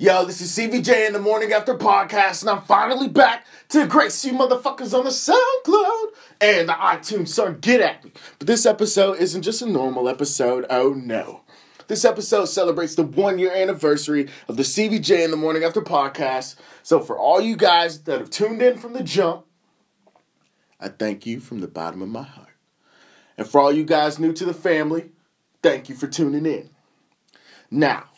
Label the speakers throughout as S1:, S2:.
S1: Yo, this is CVJ in the morning after podcast, and I'm finally back to grace you motherfuckers on the SoundCloud and the iTunes. So get at me. But this episode isn't just a normal episode. Oh no. This episode celebrates the one year anniversary of the CVJ in the morning after podcast. So for all you guys that have tuned in from the jump, I thank you from the bottom of my heart. And for all you guys new to the family, thank you for tuning in. Now,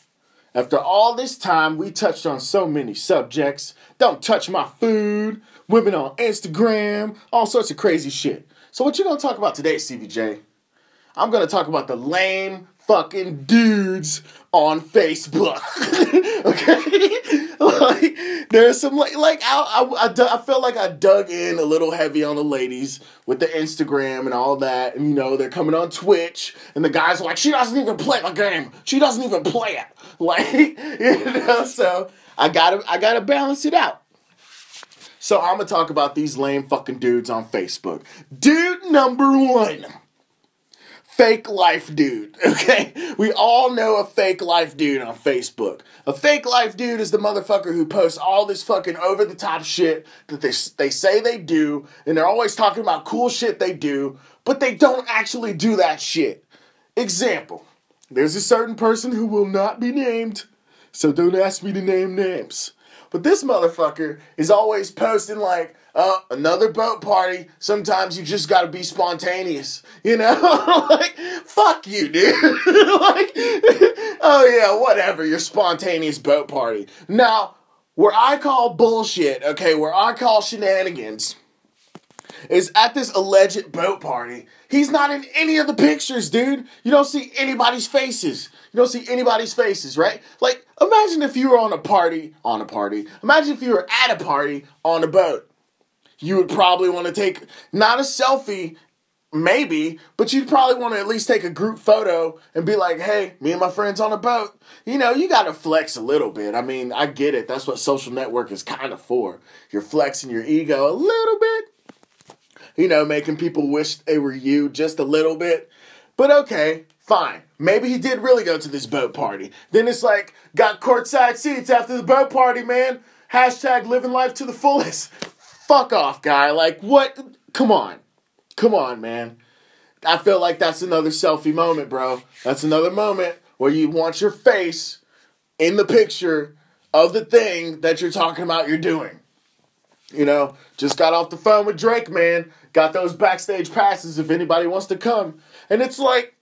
S1: after all this time, we touched on so many subjects. Don't touch my food, women on Instagram, all sorts of crazy shit. So, what you gonna talk about today, CVJ? I'm gonna talk about the lame fucking dudes on Facebook. okay, like there's some like like I I, I, felt like I dug in a little heavy on the ladies with the Instagram and all that, and you know they're coming on Twitch, and the guys are like, she doesn't even play the game, she doesn't even play it, like you know. So I gotta I gotta balance it out. So I'm gonna talk about these lame fucking dudes on Facebook. Dude number one fake life dude, okay? We all know a fake life dude on Facebook. A fake life dude is the motherfucker who posts all this fucking over the top shit that they, they say they do, and they're always talking about cool shit they do, but they don't actually do that shit. Example there's a certain person who will not be named, so don't ask me to name names. But this motherfucker is always posting like, uh, another boat party. Sometimes you just gotta be spontaneous, you know? like, fuck you, dude. like, oh yeah, whatever, your spontaneous boat party. Now, where I call bullshit, okay, where I call shenanigans, is at this alleged boat party. He's not in any of the pictures, dude. You don't see anybody's faces. You don't see anybody's faces, right? Like, imagine if you were on a party, on a party. Imagine if you were at a party on a boat you would probably want to take not a selfie maybe but you'd probably want to at least take a group photo and be like hey me and my friends on a boat. You know you got to flex a little bit. I mean i get it. That's what social network is kind of for. You're flexing your ego a little bit you know making people wish they were you just a little bit. But okay fine. Maybe he did really go to this boat party. Then it's like got courtside seats after the boat party man. Hashtag living life to the fullest fuck off, guy. Like, what? Come on. Come on, man. I feel like that's another selfie moment, bro. That's another moment where you want your face in the picture of the thing that you're talking about you're doing. You know, just got off the phone with Drake, man. Got those backstage passes if anybody wants to come. And it's like,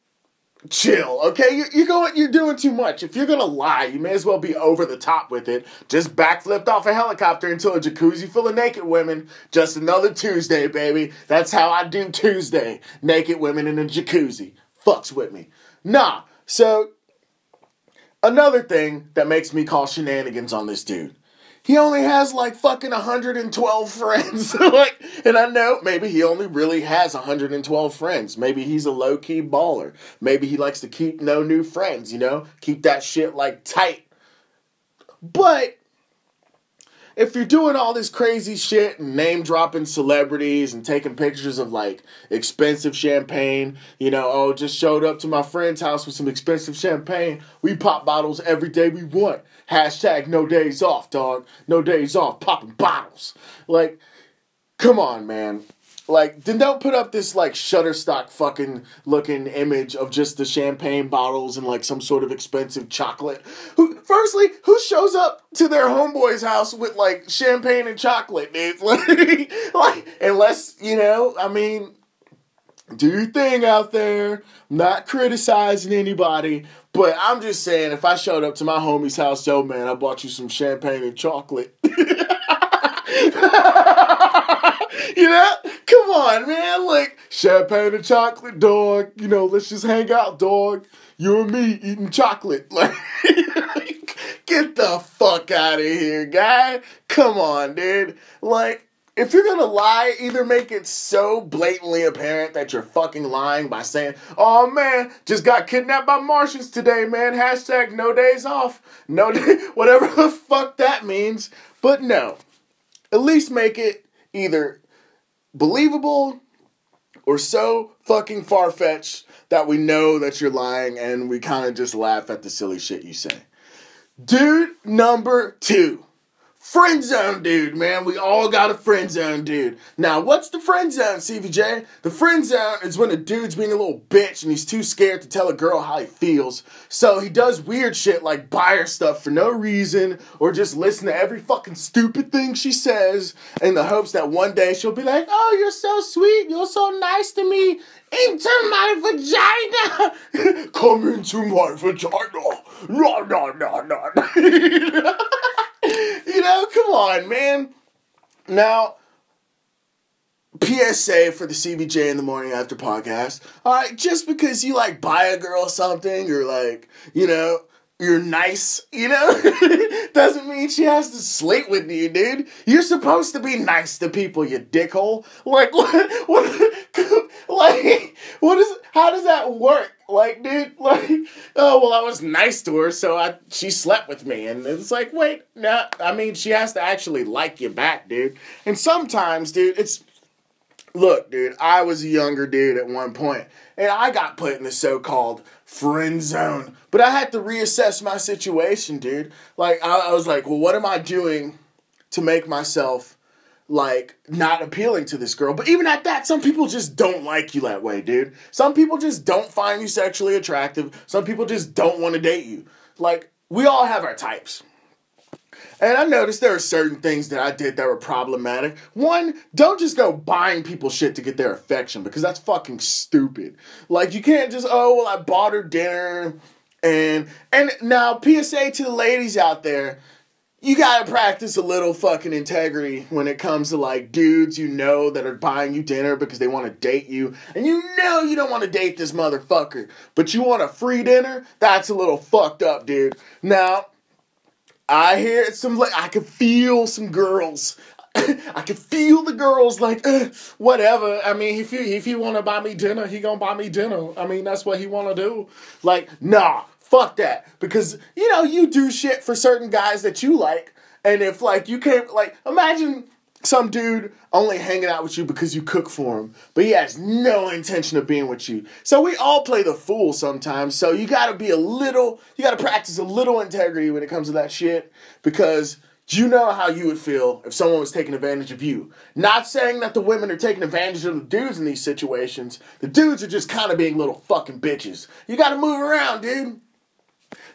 S1: chill, okay? You, you going, you're doing too much. If you're gonna lie, you may as well be over the top with it. Just backflipped off a helicopter into a jacuzzi full of naked women. Just another Tuesday, baby. That's how I do Tuesday. Naked women in a jacuzzi. Fucks with me. Nah. So another thing that makes me call shenanigans on this dude he only has like fucking 112 friends. like, and I know maybe he only really has 112 friends. Maybe he's a low key baller. Maybe he likes to keep no new friends, you know? Keep that shit like tight. But if you're doing all this crazy shit and name dropping celebrities and taking pictures of like expensive champagne, you know, oh, just showed up to my friend's house with some expensive champagne. We pop bottles every day we want. Hashtag no days off, dog. No days off, popping bottles. Like, come on, man. Like, don't put up this like Shutterstock fucking looking image of just the champagne bottles and like some sort of expensive chocolate. Who, firstly, who shows up to their homeboy's house with like champagne and chocolate, dude? Like, like, unless you know, I mean, do your thing out there. Not criticizing anybody, but I'm just saying, if I showed up to my homie's house, yo man, I bought you some champagne and chocolate. you know? Come on, man. Like, champagne and chocolate, dog. You know, let's just hang out, dog. You and me eating chocolate. Like, get the fuck out of here, guy. Come on, dude. Like, if you're gonna lie, either make it so blatantly apparent that you're fucking lying by saying, oh man, just got kidnapped by Martians today, man. Hashtag no days off. No day, whatever the fuck that means. But no. At least make it either believable or so fucking far fetched that we know that you're lying and we kind of just laugh at the silly shit you say. Dude number two. Friend zone dude, man. We all got a friend zone dude. Now, what's the friend zone, CVJ? The friend zone is when a dude's being a little bitch and he's too scared to tell a girl how he feels. So he does weird shit like buy her stuff for no reason or just listen to every fucking stupid thing she says in the hopes that one day she'll be like, oh, you're so sweet. You're so nice to me. Into my vagina. Come into my vagina. No, no, no, no. you know, come on, man. Now, PSA for the CVJ in the morning after podcast. All right, just because you like buy a girl something or like, you know, you're nice, you know, doesn't mean she has to sleep with you, dude. You're supposed to be nice to people, you dickhole. Like, what, what, like, what is, how does that work? Like, dude, like, oh well, I was nice to her, so I she slept with me, and it's like, wait, no, I mean, she has to actually like you back, dude. And sometimes, dude, it's look, dude, I was a younger dude at one point, and I got put in the so-called friend zone, but I had to reassess my situation, dude. Like, I, I was like, well, what am I doing to make myself like not appealing to this girl. But even at that, some people just don't like you that way, dude. Some people just don't find you sexually attractive. Some people just don't want to date you. Like, we all have our types. And I noticed there are certain things that I did that were problematic. One, don't just go buying people shit to get their affection because that's fucking stupid. Like you can't just, oh well, I bought her dinner and and now PSA to the ladies out there, you gotta practice a little fucking integrity when it comes to like dudes you know that are buying you dinner because they want to date you and you know you don't want to date this motherfucker but you want a free dinner that's a little fucked up dude now i hear some like i can feel some girls I can feel the girls like uh, whatever. I mean, if you if you want to buy me dinner, he gonna buy me dinner. I mean, that's what he want to do. Like, nah, Fuck that. Because, you know, you do shit for certain guys that you like. And if, like, you can't, like, imagine some dude only hanging out with you because you cook for him, but he has no intention of being with you. So we all play the fool sometimes. So you gotta be a little, you gotta practice a little integrity when it comes to that shit because you know how you would feel if someone was taking advantage of you. Not saying that the women are taking advantage of the dudes in these situations. The dudes are just kind of being little fucking bitches. You gotta move around, dude.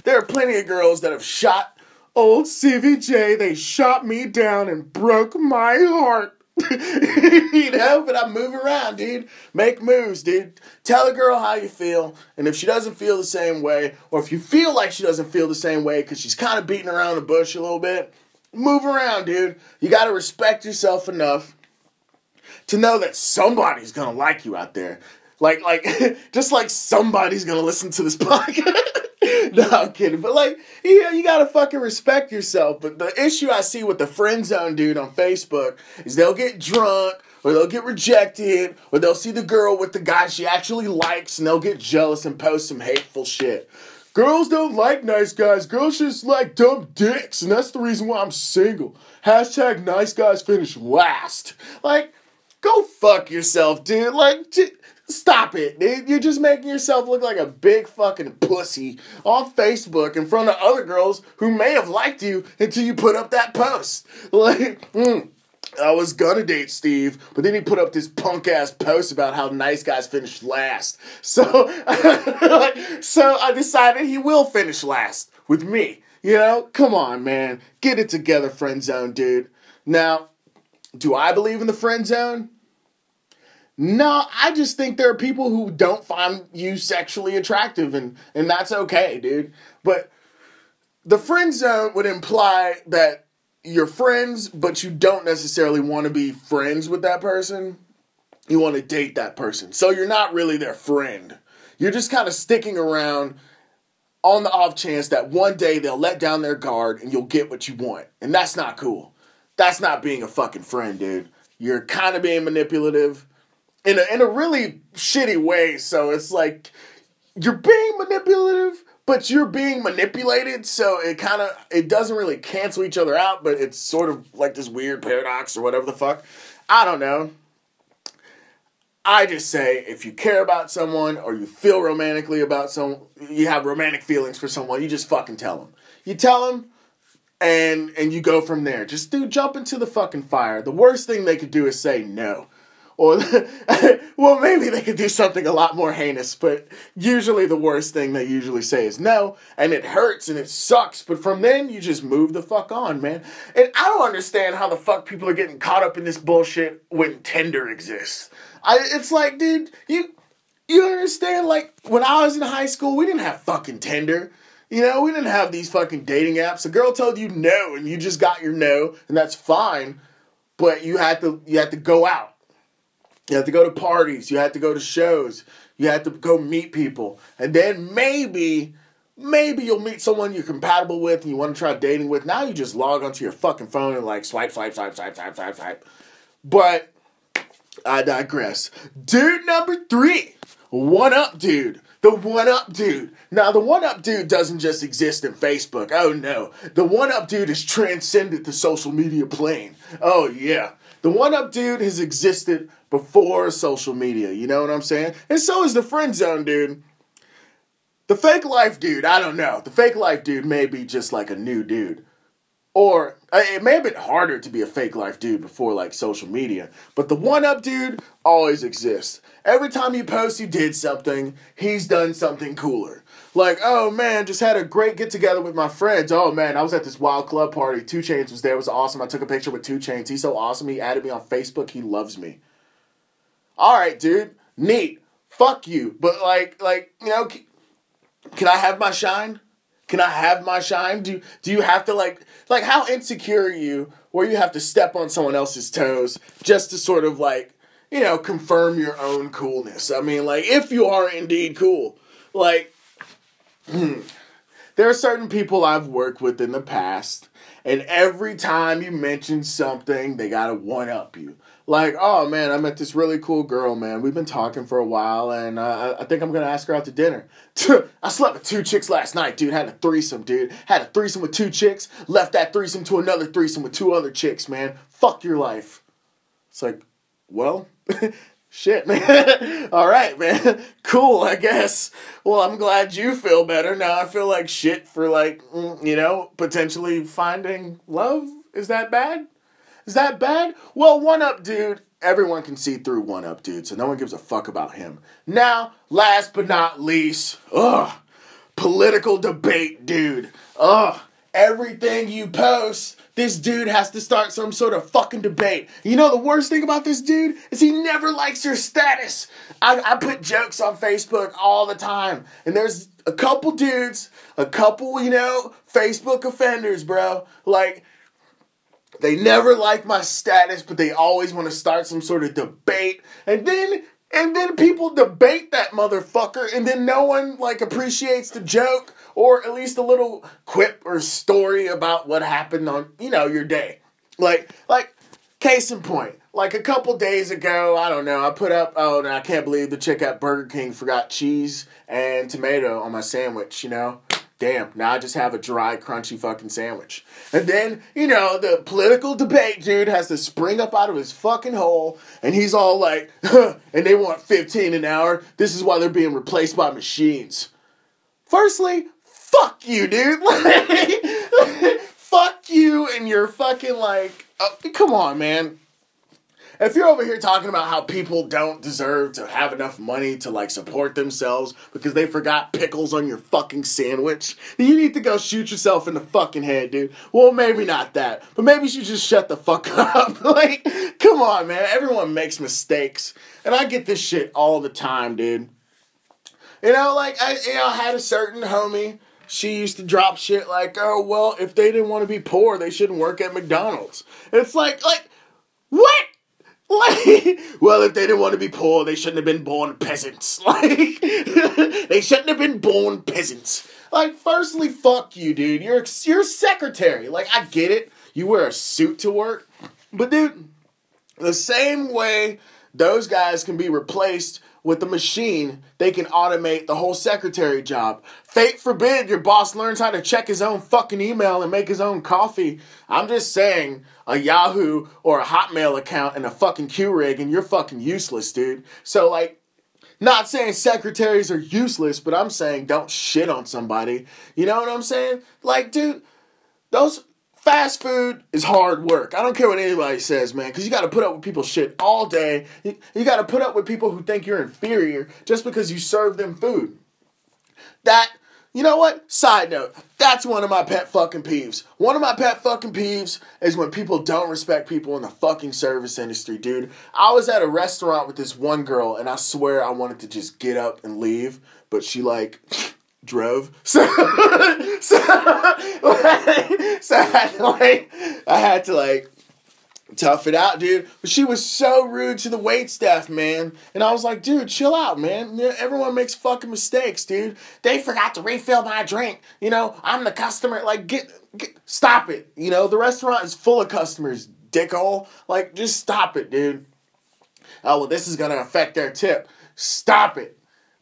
S1: There are plenty of girls that have shot old CVJ. They shot me down and broke my heart. you know, but I move around, dude. Make moves, dude. Tell a girl how you feel, and if she doesn't feel the same way, or if you feel like she doesn't feel the same way because she's kind of beating around the bush a little bit, move around, dude. You got to respect yourself enough to know that somebody's gonna like you out there. Like, like, just like somebody's gonna listen to this podcast. no, I'm kidding. But like, yeah, you gotta fucking respect yourself. But the issue I see with the friend zone dude on Facebook is they'll get drunk or they'll get rejected, or they'll see the girl with the guy she actually likes and they'll get jealous and post some hateful shit. Girls don't like nice guys. Girls just like dumb dicks, and that's the reason why I'm single. Hashtag nice guys finish last. Like, go fuck yourself, dude. Like, Stop it, dude. You're just making yourself look like a big fucking pussy on Facebook in front of other girls who may have liked you until you put up that post. Like, mm, I was gonna date Steve, but then he put up this punk ass post about how nice guys finish last. So, so I decided he will finish last with me. You know, come on, man, get it together, friend zone, dude. Now, do I believe in the friend zone? No, I just think there are people who don't find you sexually attractive, and and that's okay, dude. But the friend zone would imply that you're friends, but you don't necessarily want to be friends with that person. You want to date that person, so you're not really their friend. You're just kind of sticking around on the off chance that one day they'll let down their guard and you'll get what you want, and that's not cool. That's not being a fucking friend, dude. You're kind of being manipulative in a in a really shitty way. So it's like you're being manipulative, but you're being manipulated. So it kind of it doesn't really cancel each other out, but it's sort of like this weird paradox or whatever the fuck. I don't know. I just say if you care about someone or you feel romantically about someone, you have romantic feelings for someone, you just fucking tell them. you tell them and and you go from there. Just do jump into the fucking fire. The worst thing they could do is say no. Or well, maybe they could do something a lot more heinous, but usually the worst thing they usually say is no, and it hurts and it sucks. But from then you just move the fuck on, man. And I don't understand how the fuck people are getting caught up in this bullshit when Tinder exists. I it's like, dude, you you understand? Like when I was in high school, we didn't have fucking Tinder. You know, we didn't have these fucking dating apps. A girl told you no, and you just got your no, and that's fine. But you had to you had to go out. You had to go to parties. You had to go to shows. You had to go meet people, and then maybe maybe you'll meet someone you're compatible with and you want to try dating with. Now you just log onto your fucking phone and like swipe, swipe, swipe, swipe, swipe, swipe, swipe. But I digress. Dude number three, one up dude. The one up dude. Now, the one up dude doesn't just exist in Facebook. Oh no. The one up dude has transcended the social media plane. Oh yeah. The one up dude has existed before social media. You know what I'm saying? And so is the friend zone dude. The fake life dude, I don't know. The fake life dude may be just like a new dude. Or uh, it may have been harder to be a fake life dude before like social media, but the one up dude always exists. Every time you post you did something, he's done something cooler. Like, oh man, just had a great get together with my friends. Oh man, I was at this wild club party. 2 Chainz was there. It was awesome. I took a picture with 2 Chainz. He's so awesome. He added me on Facebook. He loves me. All right, dude. Neat. Fuck you. But like, like you know, can I have my shine? Can I have my shine? Do do you have to like like how insecure are you where you have to step on someone else's toes just to sort of like, you know, confirm your own coolness? I mean, like if you are indeed cool. Like there are certain people I've worked with in the past and every time you mention something, they got to one up you like, oh man, I met this really cool girl, man. We've been talking for a while, and uh, I think I'm gonna ask her out to dinner. I slept with two chicks last night, dude. Had a threesome, dude. Had a threesome with two chicks. Left that threesome to another threesome with two other chicks, man. Fuck your life. It's like, well, shit, man. All right, man. cool, I guess. Well, I'm glad you feel better. Now I feel like shit for like, mm, you know, potentially finding love. Is that bad? Is that bad? Well, one up, dude. Everyone can see through one up, dude, so no one gives a fuck about him. Now, last but not least, ugh, political debate, dude. Ugh, everything you post, this dude has to start some sort of fucking debate. You know the worst thing about this dude is he never likes your status. I, I put jokes on Facebook all the time, and there's a couple dudes, a couple, you know, Facebook offenders, bro. Like, they never like my status, but they always want to start some sort of debate. And then and then people debate that motherfucker and then no one like appreciates the joke or at least a little quip or story about what happened on, you know, your day. Like like case in point, like a couple days ago, I don't know, I put up oh, and I can't believe the chick at Burger King forgot cheese and tomato on my sandwich, you know? Damn, now I just have a dry, crunchy fucking sandwich. And then, you know, the political debate dude has to spring up out of his fucking hole, and he's all like, huh, and they want 15 an hour. This is why they're being replaced by machines. Firstly, fuck you, dude. Like, fuck you and your fucking like, uh, come on, man if you're over here talking about how people don't deserve to have enough money to like support themselves because they forgot pickles on your fucking sandwich, you need to go shoot yourself in the fucking head, dude. Well, maybe not that, but maybe you should just shut the fuck up. like, come on, man. Everyone makes mistakes, and I get this shit all the time, dude. You know, like I, you know, I had a certain homie. She used to drop shit like, "Oh, well, if they didn't want to be poor, they shouldn't work at McDonald's." It's like, like, what? Like, well, if they didn't want to be poor, they shouldn't have been born peasants. Like, they shouldn't have been born peasants. Like, firstly, fuck you, dude. You're you're secretary. Like, I get it. You wear a suit to work, but dude, the same way those guys can be replaced with the machine, they can automate the whole secretary job. Fate forbid your boss learns how to check his own fucking email and make his own coffee. I'm just saying, a Yahoo or a Hotmail account and a fucking Keurig, and you're fucking useless, dude. So, like, Not saying secretaries are useless, but I'm saying don't shit on somebody. You know what I'm saying? Like, dude, those fast food is hard work. I don't care what anybody says, man, because you got to put up with people's shit all day. You, you got to put up with people who think you're inferior just because you serve them food. That, you know what? Side note, that's one of my pet fucking peeves. One of my pet fucking peeves is when people don't respect people in the fucking service industry, dude. I was at a restaurant with this one girl, and I swear I wanted to just get up and leave, but she, like, drove. So, so, like, so I had to like, I had to like tough it out, dude. But she was so rude to the wait staff, man. And I was like, dude, chill out, man. Everyone makes fucking mistakes, dude. They forgot to refill my drink. You know, I'm the customer. Like, get, get stop it. You know, the restaurant is full of customers, dickhole. Like, just stop it, dude. Oh, well, this is gonna affect their tip. Stop it.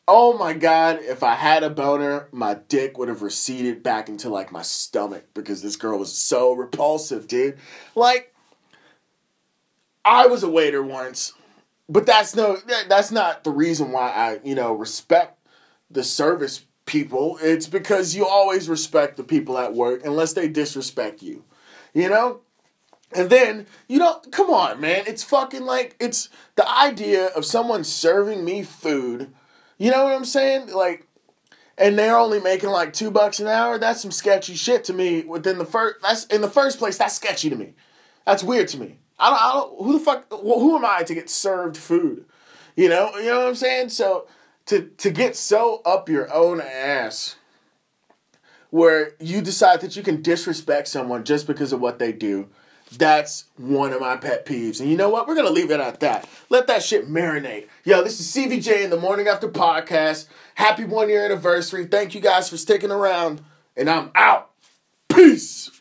S1: Oh my god, if I had a boner, my dick would have receded back into like my stomach because this girl was so repulsive, dude. Like I was a waiter once, but that's no that's not the reason why I, you know, respect the service people. It's because you always respect the people at work unless they disrespect you. You know? And then, you know, come on, man. It's fucking like it's the idea of someone serving me food you know what I'm saying? Like, and they're only making like two bucks an hour. That's some sketchy shit to me. Within the first, that's in the first place. That's sketchy to me. That's weird to me. I don't. I don't. Who the fuck? Well, Who am I to get served food? You know. You know what I'm saying? So to to get so up your own ass where you decide that you can disrespect someone just because of what they do that's one of my pet peeves. And you know what? We're going to leave it at that. Let that shit marinate. Yo, this is CVJ in the Morning After Podcast. Happy one year anniversary. Thank you guys for sticking around. And I'm out. Peace.